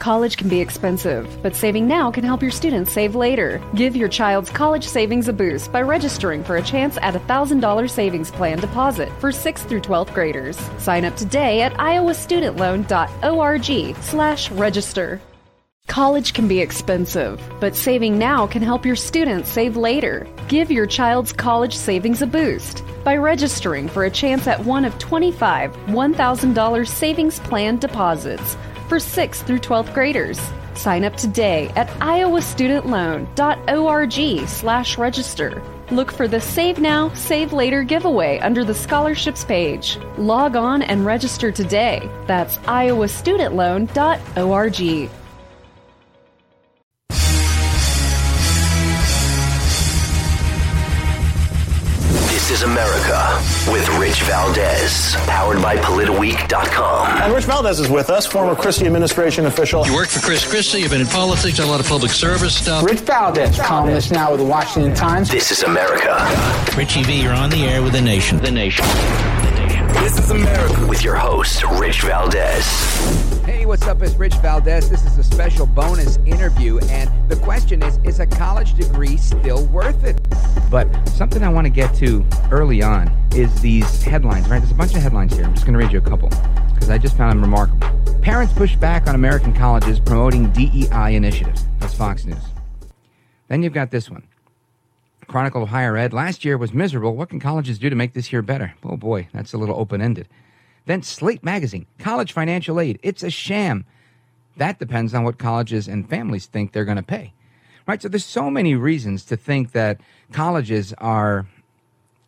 College can be expensive, but saving now can help your students save later. Give your child's college savings a boost by registering for a chance at a $1,000 savings plan deposit for 6th through 12th graders. Sign up today at iowastudentloan.org slash register. College can be expensive, but saving now can help your students save later. Give your child's college savings a boost by registering for a chance at one of 25 $1,000 savings plan deposits for 6th through 12th graders. Sign up today at iowastudentloan.org slash register. Look for the Save Now, Save Later giveaway under the scholarships page. Log on and register today. That's iowastudentloan.org. is America with Rich Valdez, powered by PolitiWeek.com. And Rich Valdez is with us, former Christie administration official. You worked for Chris Christie, you've been in politics, done a lot of public service stuff. Rich Valdez, columnist now with the Washington Times. This is America. Richie V, you're on the air with the nation. The nation. This is America with your host, Rich Valdez. Hey, what's up? It's Rich Valdez. This is a special bonus interview, and the question is Is a college degree still worth it? But something I want to get to early on is these headlines, right? There's a bunch of headlines here. I'm just going to read you a couple because I just found them remarkable. Parents push back on American colleges promoting DEI initiatives. That's Fox News. Then you've got this one. Chronicle of Higher Ed. Last year was miserable. What can colleges do to make this year better? Oh boy, that's a little open ended. Then Slate Magazine. College financial aid. It's a sham. That depends on what colleges and families think they're going to pay. Right? So there's so many reasons to think that colleges are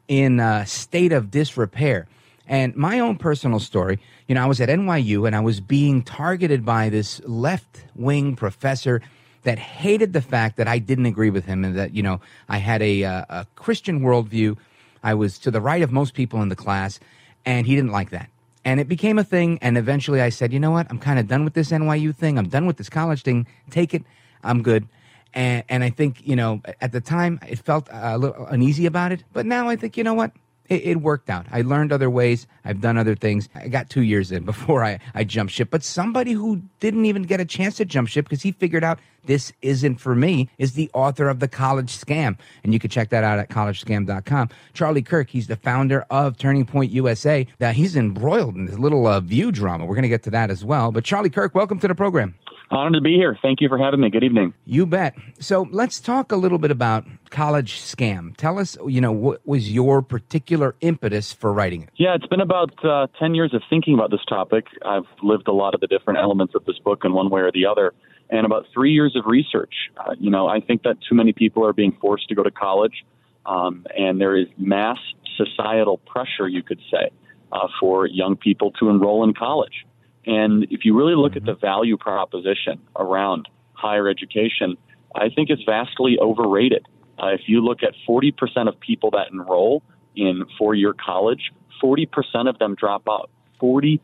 in a state of disrepair. And my own personal story, you know, I was at NYU and I was being targeted by this left wing professor that hated the fact that I didn't agree with him and that, you know, I had a, uh, a Christian worldview. I was to the right of most people in the class, and he didn't like that. And it became a thing. And eventually I said, you know what? I'm kind of done with this NYU thing. I'm done with this college thing. Take it. I'm good. And, and I think, you know, at the time it felt a little uneasy about it. But now I think, you know what? It, it worked out. I learned other ways. I've done other things. I got two years in before I, I jumped ship. But somebody who didn't even get a chance to jump ship because he figured out this isn't for me is the author of The College Scam. And you can check that out at collegescam.com. Charlie Kirk, he's the founder of Turning Point USA. Now, he's embroiled in this little uh, view drama. We're going to get to that as well. But Charlie Kirk, welcome to the program. Honored to be here. Thank you for having me. Good evening. You bet. So let's talk a little bit about College Scam. Tell us, you know, what was your particular impetus for writing it? Yeah, it's been about uh, 10 years of thinking about this topic. I've lived a lot of the different elements of this book in one way or the other, and about three years of research. Uh, you know, I think that too many people are being forced to go to college, um, and there is mass societal pressure, you could say, uh, for young people to enroll in college. And if you really look at the value proposition around higher education, I think it's vastly overrated. Uh, if you look at 40% of people that enroll in four year college, 40% of them drop out. 40%.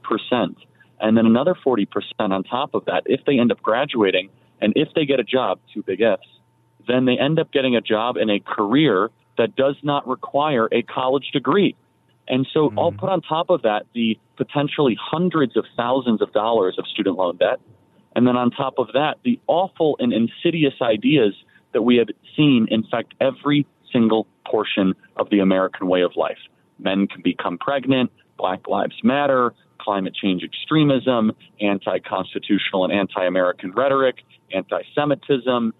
And then another 40% on top of that, if they end up graduating and if they get a job, two big ifs, then they end up getting a job in a career that does not require a college degree. And so mm-hmm. I'll put on top of that the potentially hundreds of thousands of dollars of student loan debt. And then on top of that, the awful and insidious ideas that we have seen infect every single portion of the American way of life. Men can become pregnant, Black Lives Matter, climate change extremism, anti constitutional and anti American rhetoric, anti Semitism,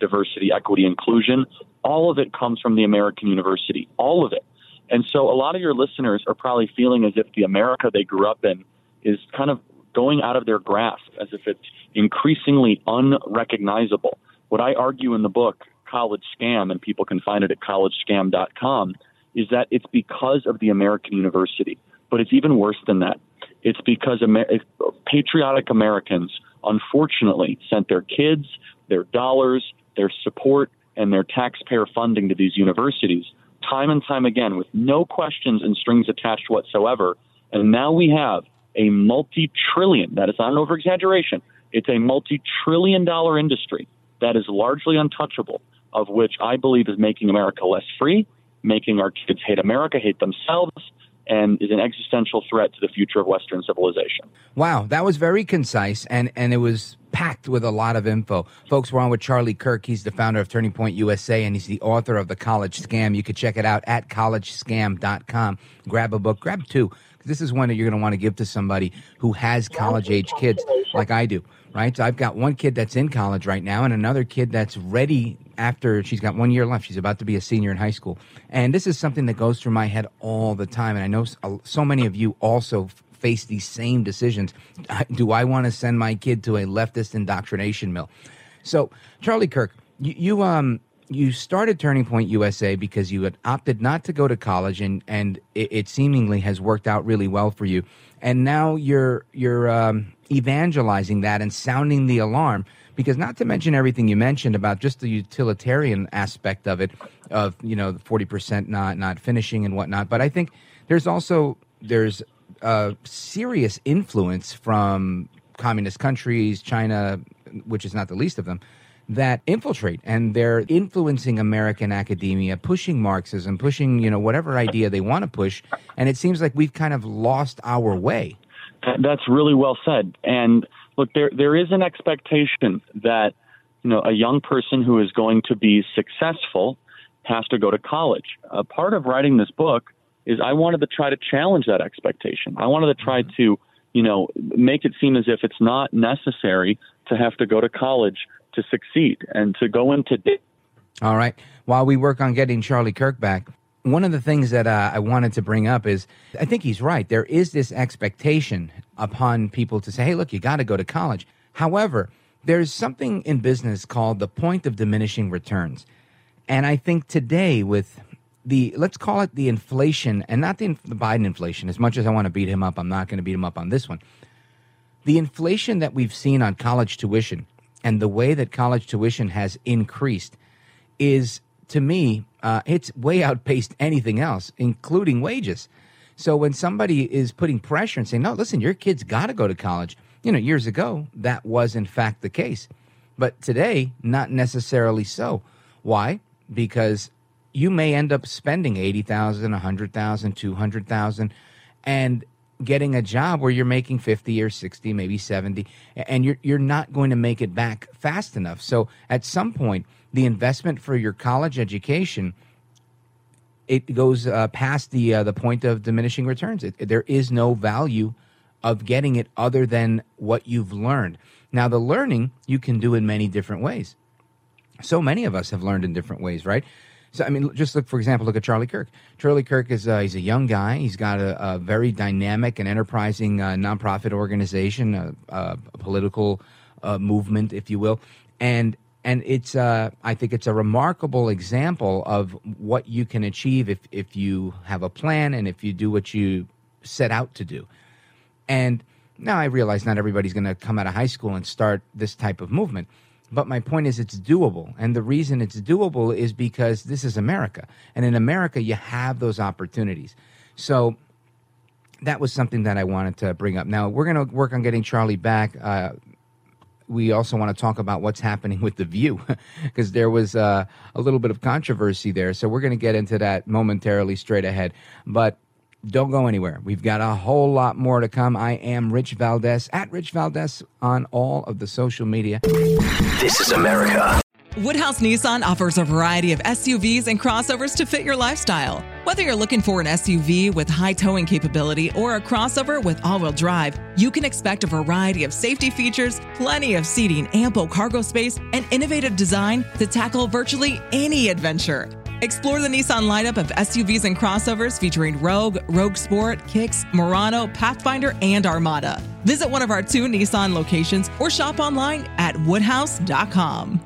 diversity, equity, inclusion. All of it comes from the American university. All of it. And so a lot of your listeners are probably feeling as if the America they grew up in is kind of going out of their grasp, as if it's increasingly unrecognizable. What I argue in the book, College Scam, and people can find it at collegescam.com, is that it's because of the American university. But it's even worse than that. It's because Amer- patriotic Americans, unfortunately, sent their kids, their dollars, their support, and their taxpayer funding to these universities time and time again with no questions and strings attached whatsoever. And now we have a multi trillion, that is not an over exaggeration, it's a multi trillion dollar industry that is largely untouchable, of which I believe is making America less free, making our kids hate America, hate themselves, and is an existential threat to the future of Western civilization. Wow, that was very concise, and, and it was packed with a lot of info. Folks, we're on with Charlie Kirk. He's the founder of Turning Point USA and he's the author of The College Scam. You can check it out at collegescam.com. Grab a book, grab two. This is one that you're going to want to give to somebody who has college age kids like I do, right? So I've got one kid that's in college right now and another kid that's ready after she's got one year left. She's about to be a senior in high school. And this is something that goes through my head all the time. And I know so many of you also face these same decisions. Do I want to send my kid to a leftist indoctrination mill? So, Charlie Kirk, you, you um you started Turning Point USA because you had opted not to go to college, and and it, it seemingly has worked out really well for you. And now you're you're um, evangelizing that and sounding the alarm because not to mention everything you mentioned about just the utilitarian aspect of it, of you know the forty percent not not finishing and whatnot. But I think there's also there's a serious influence from communist countries, China, which is not the least of them, that infiltrate and they're influencing American academia, pushing Marxism, pushing, you know, whatever idea they want to push. And it seems like we've kind of lost our way. That's really well said. And look, there there is an expectation that, you know, a young person who is going to be successful has to go to college. A part of writing this book is I wanted to try to challenge that expectation. I wanted to try to, you know, make it seem as if it's not necessary to have to go to college to succeed and to go into. All right. While we work on getting Charlie Kirk back, one of the things that uh, I wanted to bring up is I think he's right. There is this expectation upon people to say, hey, look, you got to go to college. However, there's something in business called the point of diminishing returns. And I think today, with the let's call it the inflation and not the, the Biden inflation. As much as I want to beat him up, I'm not going to beat him up on this one. The inflation that we've seen on college tuition and the way that college tuition has increased is, to me, uh, it's way outpaced anything else, including wages. So when somebody is putting pressure and saying, "No, listen, your kid's got to go to college," you know, years ago that was in fact the case, but today not necessarily so. Why? Because you may end up spending 80,000, 100,000, 200,000 and getting a job where you're making 50 or 60, maybe 70 and you're you're not going to make it back fast enough. So at some point the investment for your college education it goes uh, past the uh, the point of diminishing returns. It, there is no value of getting it other than what you've learned. Now the learning you can do in many different ways. So many of us have learned in different ways, right? So I mean, just look for example, look at Charlie Kirk. Charlie Kirk is uh, he's a young guy. He's got a, a very dynamic and enterprising uh, nonprofit organization, a, a political uh, movement, if you will, and and it's uh, I think it's a remarkable example of what you can achieve if if you have a plan and if you do what you set out to do. And now I realize not everybody's going to come out of high school and start this type of movement but my point is, it's doable. And the reason it's doable is because this is America. And in America, you have those opportunities. So that was something that I wanted to bring up. Now, we're going to work on getting Charlie back. Uh, we also want to talk about what's happening with The View because there was uh, a little bit of controversy there. So we're going to get into that momentarily straight ahead. But don't go anywhere. We've got a whole lot more to come. I am Rich Valdez at Rich Valdez on all of the social media. This is America. Woodhouse Nissan offers a variety of SUVs and crossovers to fit your lifestyle. Whether you're looking for an SUV with high towing capability or a crossover with all wheel drive, you can expect a variety of safety features, plenty of seating, ample cargo space, and innovative design to tackle virtually any adventure. Explore the Nissan lineup of SUVs and crossovers featuring Rogue, Rogue Sport, Kicks, Murano, Pathfinder, and Armada. Visit one of our two Nissan locations or shop online at woodhouse.com.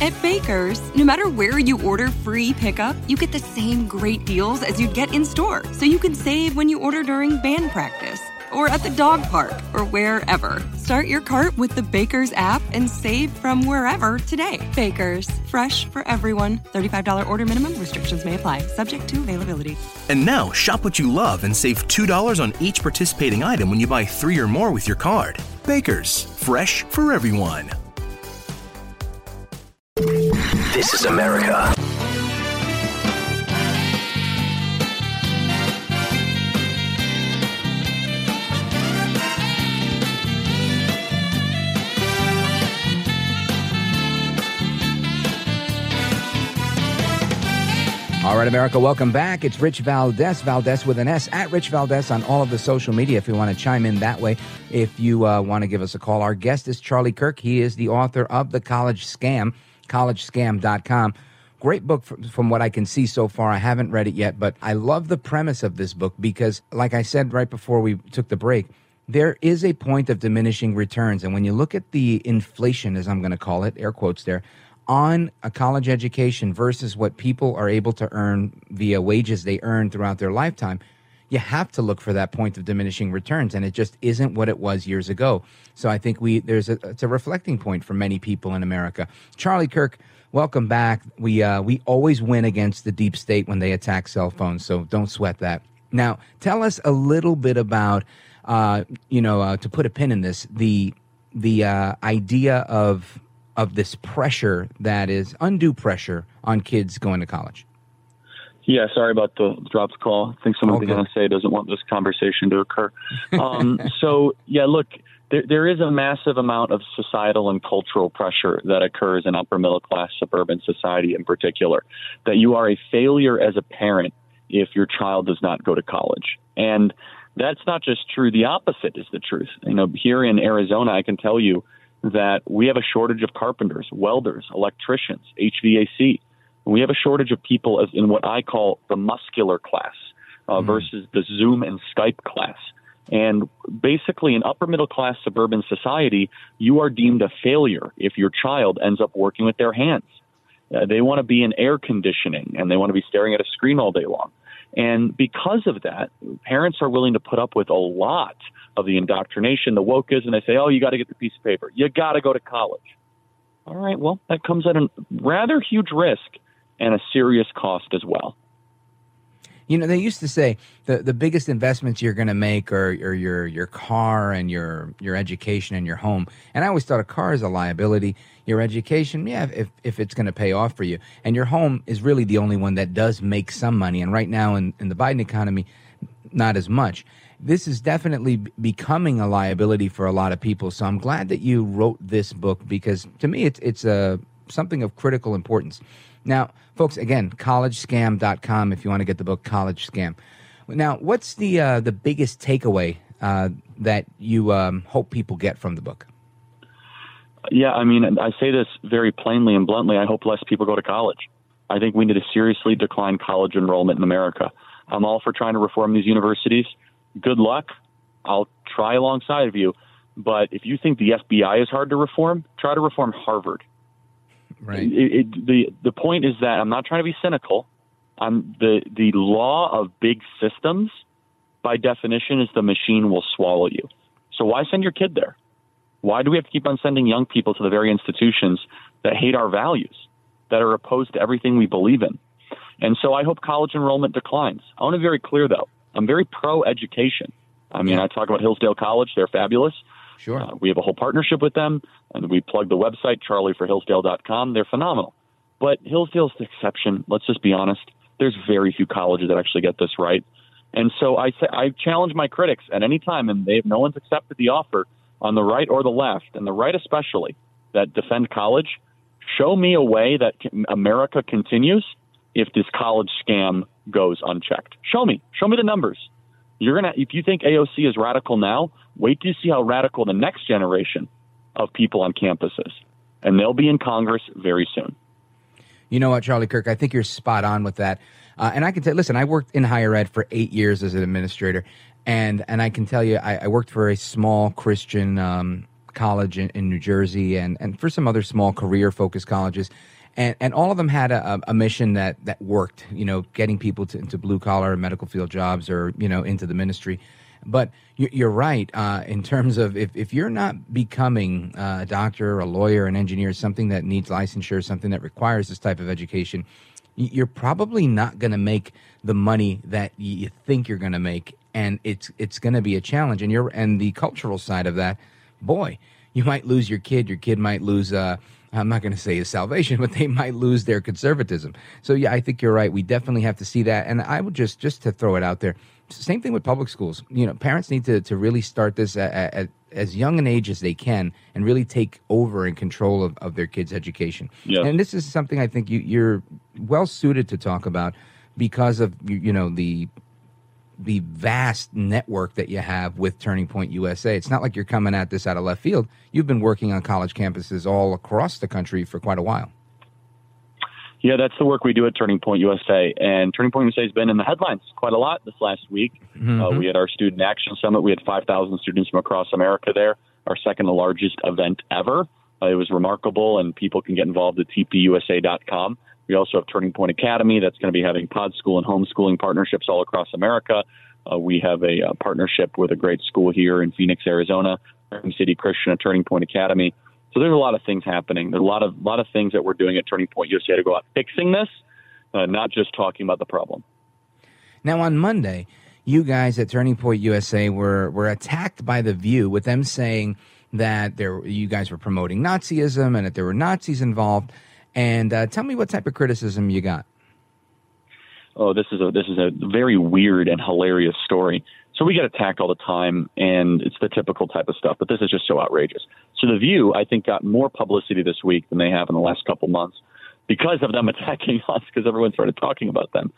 At Baker's, no matter where you order free pickup, you get the same great deals as you'd get in store, so you can save when you order during band practice or at the dog park or wherever. Start your cart with the Baker's app and save from wherever today. Baker's, fresh for everyone. $35 order minimum, restrictions may apply, subject to availability. And now, shop what you love and save $2 on each participating item when you buy three or more with your card. Baker's, fresh for everyone. This is America. All right, America, welcome back. It's Rich Valdez, Valdez with an S, at Rich Valdez on all of the social media if you want to chime in that way. If you uh, want to give us a call, our guest is Charlie Kirk. He is the author of The College Scam, collegescam.com. Great book from, from what I can see so far. I haven't read it yet, but I love the premise of this book because, like I said right before we took the break, there is a point of diminishing returns. And when you look at the inflation, as I'm going to call it, air quotes there, on a college education versus what people are able to earn via wages they earn throughout their lifetime, you have to look for that point of diminishing returns, and it just isn't what it was years ago. So I think we there's a it's a reflecting point for many people in America. Charlie Kirk, welcome back. We uh, we always win against the deep state when they attack cell phones, so don't sweat that. Now, tell us a little bit about uh, you know uh, to put a pin in this the the uh, idea of of this pressure that is undue pressure on kids going to college. Yeah, sorry about the dropped call. I think someone was going to say doesn't want this conversation to occur. Um, so, yeah, look, there, there is a massive amount of societal and cultural pressure that occurs in upper middle class suburban society in particular, that you are a failure as a parent if your child does not go to college. And that's not just true. The opposite is the truth. You know, here in Arizona, I can tell you that we have a shortage of carpenters, welders, electricians, HVAC. We have a shortage of people as in what I call the muscular class uh, mm-hmm. versus the Zoom and Skype class. And basically, in upper middle class suburban society, you are deemed a failure if your child ends up working with their hands. Uh, they want to be in air conditioning and they want to be staring at a screen all day long. And because of that, parents are willing to put up with a lot of the indoctrination, the wokeism. They say, oh, you got to get the piece of paper. You got to go to college. All right, well, that comes at a rather huge risk and a serious cost as well. You know, they used to say the, the biggest investments you're going to make are, are your your car and your your education and your home. And I always thought a car is a liability. Your education, yeah, if if it's going to pay off for you, and your home is really the only one that does make some money. And right now in, in the Biden economy, not as much this is definitely becoming a liability for a lot of people. So I'm glad that you wrote this book because to me it's it's a something of critical importance. Now, folks, again, collegescam.com if you want to get the book College Scam. Now, what's the uh, the biggest takeaway uh, that you um, hope people get from the book? Yeah, I mean, I say this very plainly and bluntly. I hope less people go to college. I think we need to seriously decline college enrollment in America. I'm all for trying to reform these universities good luck. I'll try alongside of you. But if you think the FBI is hard to reform, try to reform Harvard. Right. It, it, the the point is that I'm not trying to be cynical. I'm the the law of big systems, by definition, is the machine will swallow you. So why send your kid there? Why do we have to keep on sending young people to the very institutions that hate our values, that are opposed to everything we believe in? And so I hope college enrollment declines. I want to be very clear, though. I'm very pro education. I mean, I talk about Hillsdale College; they're fabulous. Sure. Uh, we have a whole partnership with them, and we plug the website charlieforhillsdale.com. They're phenomenal. But Hillsdale's the exception. Let's just be honest. There's very few colleges that actually get this right. And so I say, I challenge my critics at any time, and they no one's accepted the offer on the right or the left, and the right especially that defend college. Show me a way that America continues if this college scam goes unchecked. Show me. Show me the numbers. You're gonna if you think AOC is radical now, wait to see how radical the next generation of people on campus is. And they'll be in Congress very soon. You know what, Charlie Kirk? I think you're spot on with that. Uh, and I can tell. Listen, I worked in higher ed for eight years as an administrator, and and I can tell you, I, I worked for a small Christian um, college in, in New Jersey, and and for some other small career focused colleges and and all of them had a, a mission that that worked. You know, getting people to, into blue collar medical field jobs or you know into the ministry. But you're right uh, in terms of if, if you're not becoming uh, a doctor, a lawyer, an engineer, something that needs licensure, something that requires this type of education, you're probably not going to make the money that you think you're going to make, and it's it's going to be a challenge. And you're and the cultural side of that, boy, you might lose your kid. Your kid might lose. Uh, I'm not going to say his salvation, but they might lose their conservatism. So yeah, I think you're right. We definitely have to see that. And I would just just to throw it out there, same thing with public schools. You know, parents need to to really start this at, at as young an age as they can and really take over and control of, of their kids' education. Yeah. And this is something I think you, you're well suited to talk about because of you, you know the the vast network that you have with Turning Point USA. It's not like you're coming at this out of left field. You've been working on college campuses all across the country for quite a while. Yeah, that's the work we do at Turning Point USA. And Turning Point USA has been in the headlines quite a lot this last week. Mm-hmm. Uh, we had our Student Action Summit. We had 5,000 students from across America there, our second largest event ever. Uh, it was remarkable, and people can get involved at tpusa.com. We also have Turning Point Academy that's going to be having pod school and homeschooling partnerships all across America. Uh, we have a, a, uh, partnership with a great school here in Phoenix, Arizona, City Christian at Turning Point Academy. So there's a lot of things happening. There's a lot of lot of things that we're doing at Turning Point USA to go out fixing this, uh, not just talking about the problem. Now on Monday, you guys at Turning Point USA were were attacked by the View with them saying that there you guys were promoting Nazism and that there were Nazis involved. And uh, tell me what type of criticism you got. Oh, this is a this is a very weird and hilarious story. So we get attacked all the time, and it's the typical type of stuff. But this is just so outrageous. So the View, I think, got more publicity this week than they have in the last couple months because of them attacking us, because everyone started talking about them.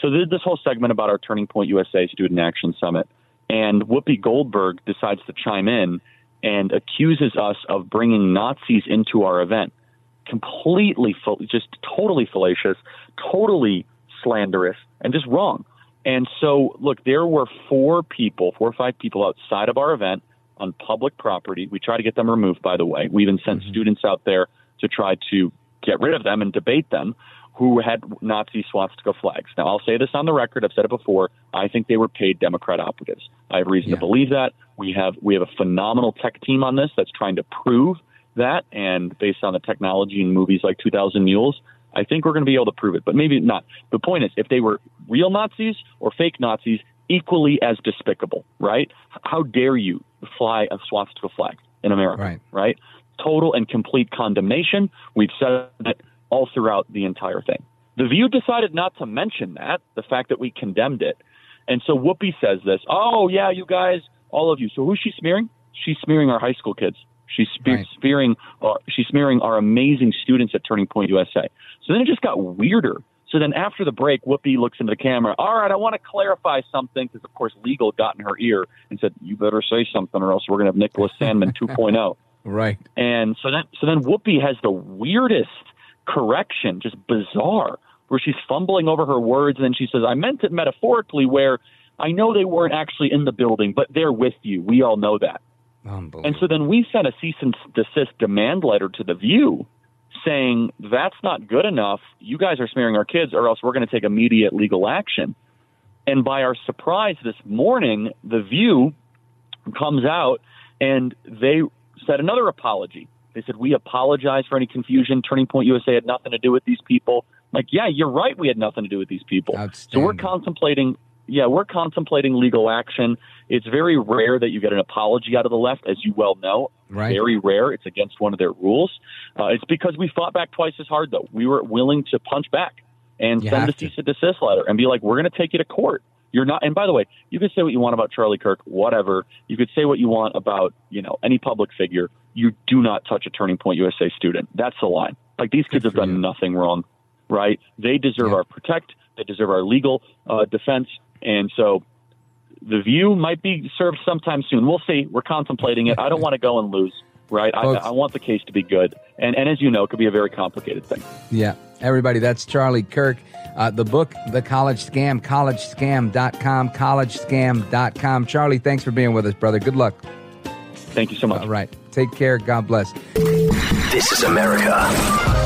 So this whole segment about our Turning Point USA Student Action Summit, and Whoopi Goldberg decides to chime in and accuses us of bringing Nazis into our event completely, just totally fallacious, totally slanderous, and just wrong. And so, look, there were four people, four or five people outside of our event on public property. We try to get them removed, by the way. We even sent mm-hmm. students out there to try to get rid of them and debate them who had Nazi swastika flags. Now, I'll say this on the record. I've said it before. I think they were paid Democrat operatives. I have reason yeah. to believe that. We have we have a phenomenal tech team on this that's trying to prove that, and based on the technology in movies like 2000 Mules, I think we're going to be able to prove it, but maybe not. The point is, if they were real Nazis or fake Nazis, equally as despicable, right? How dare you fly a swastika flag in America, right? right? Total and complete condemnation. We've said it all throughout the entire thing. The View decided not to mention that, the fact that we condemned it. And so Whoopi says this, oh, yeah, you guys, all of you. So who's she smearing? She's smearing our high school kids. She's spe- right. smearing, uh, she's smearing our amazing students at Turning Point USA. So then it just got weirder. So then after the break, Whoopi looks into the camera. All right, I want to clarify something because, of course, legal got in her ear and said, "You better say something, or else we're going to have Nicholas Sandmann 2.0." Right. And so then, so then Whoopi has the weirdest correction, just bizarre, where she's fumbling over her words, and then she says, "I meant it metaphorically, where I know they weren't actually in the building, but they're with you. We all know that." And so then we sent a cease and desist demand letter to the View saying that's not good enough. You guys are smearing our kids, or else we're going to take immediate legal action. And by our surprise this morning, the View comes out and they said another apology. They said, We apologize for any confusion. Turning Point USA had nothing to do with these people. Like, yeah, you're right. We had nothing to do with these people. So we're contemplating yeah, we're contemplating legal action. It's very rare that you get an apology out of the left, as you well know. Right. Very rare. It's against one of their rules. Uh, it's because we fought back twice as hard, though. We were willing to punch back and you send a cease and desist letter and be like, we're going to take you to court. You're not. And by the way, you can say what you want about Charlie Kirk, whatever. You could say what you want about you know any public figure. You do not touch a Turning Point USA student. That's the line. Like these kids have done you. nothing wrong, right? They deserve yeah. our protect. They deserve our legal uh, defense. And so the view might be served sometime soon. We'll see. We're contemplating it. I don't want to go and lose, right? I, I, want the case to be good. And, and as you know, it could be a very complicated thing. Yeah. Everybody, that's Charlie Kirk. Uh, the book, The College Scam, collegescam.com, collegescam.com. Charlie, thanks for being with us, brother. Good luck. Thank you so much. All right. Take care. God bless. This is America.